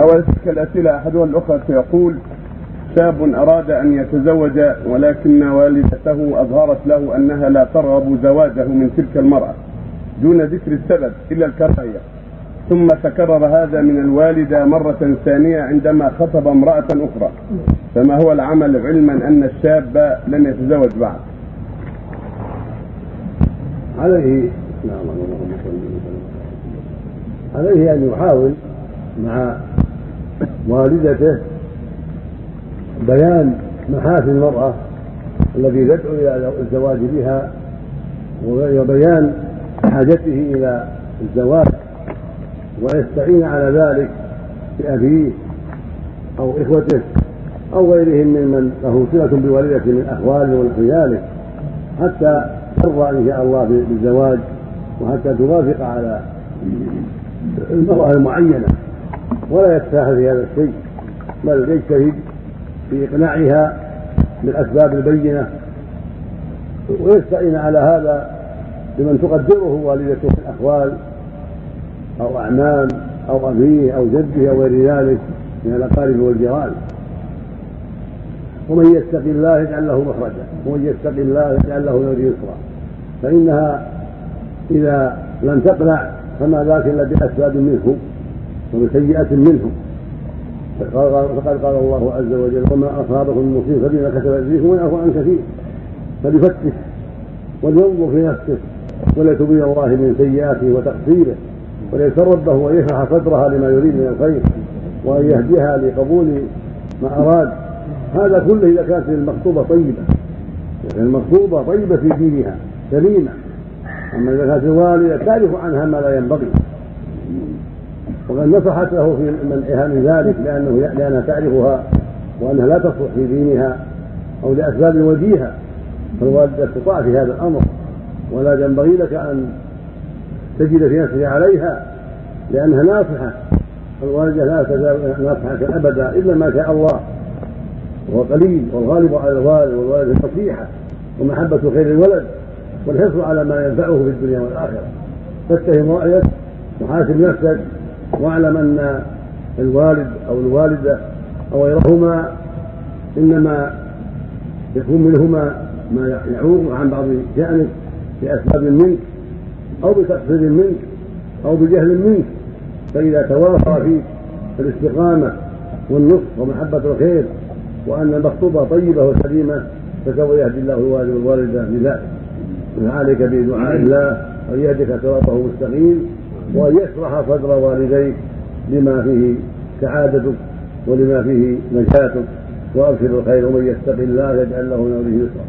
أول تلك الأسئلة أحدها الأخرى يقول شاب أراد أن يتزوج ولكن والدته أظهرت له أنها لا ترغب زواجه من تلك المرأة دون ذكر السبب إلا الكراهية. ثم تكرر هذا من الوالدة مرة ثانية عندما خطب امرأة أخرى. فما هو العمل علما أن الشاب لم يتزوج بعد؟ عليه نعم عليه أن يحاول. مع والدته بيان محاسن المرأة التي تدعو إلى الزواج بها وبيان حاجته إلى الزواج ويستعين على ذلك بأبيه أو إخوته أو غيرهم ممن له صلة بوالدته من أخواله ونحو ذلك حتى ترضى إن شاء الله بالزواج وحتى توافق على المرأة المعينة. ولا يتساهل في هذا الشيء بل يجتهد في إقناعها بالأسباب البينة. ويستعين على هذا بمن تقدره والدته من أخوال أو أعمام أو أبيه أو جده أو غير ذلك من الأقارب والجيران. ومن يتق الله يجعل له مخرجا ومن يتق الله يجعل له من يسرا فإنها إذا لم تقنع فما ذاك إلا بأسباب منه. وبسيئة منهم. فقد قال الله عز وجل وما أصابكم من مصيبة فبما كتبت أيديكم ويعفو عن كثير. فليفتش ولينظر في نفسه. وليتوب إلى الله من سيئاته وتقصيره. وليسر ربه ويشرح صدرها لما يريد من الخير. وأن يهديها لقبول ما أراد. هذا كله إذا كانت المخطوبة طيبة. المخطوبة طيبة في دينها سليمة. أما إذا كانت الوالدة تعرف عنها ما لا ينبغي. وقد نصحت له في منعها من ذلك لأنه لأنها تعرفها وأنها لا تصلح في دينها أو لأسباب وجيهة فالوالدة تطاع في هذا الأمر. ولا ينبغي لك أن تجد في نفسك عليها لأنها ناصحة الوالدة لا تزال ناصحة أبدا إلا ما شاء الله. وهو قليل والغالب على الوالد والوالد النصيحة ومحبة خير الولد والحرص على ما ينفعه في الدنيا والآخرة. فاتهم رأيك وحاسب نفسك واعلم أن الوالد أو الوالدة أو غيرهما إنما يكون منهما ما يعوق عن بعض شأنك بأسباب منك أو بتقصير منك أو بجهل منك. فإذا توافر فيك الاستقامة والنصح ومحبة الخير وأن المخطوبة طيبة وسليمة فسوف يهدي الله الوالد والوالدة بذلك فعليك بدعاء الله أن يهدك صراطه مستقيم وأن يشرح صدر والديك لما فيه سعادتك ولما فيه نجاتك وأبشر الخير ومن يتق الله يجعل له من أمره يسرا.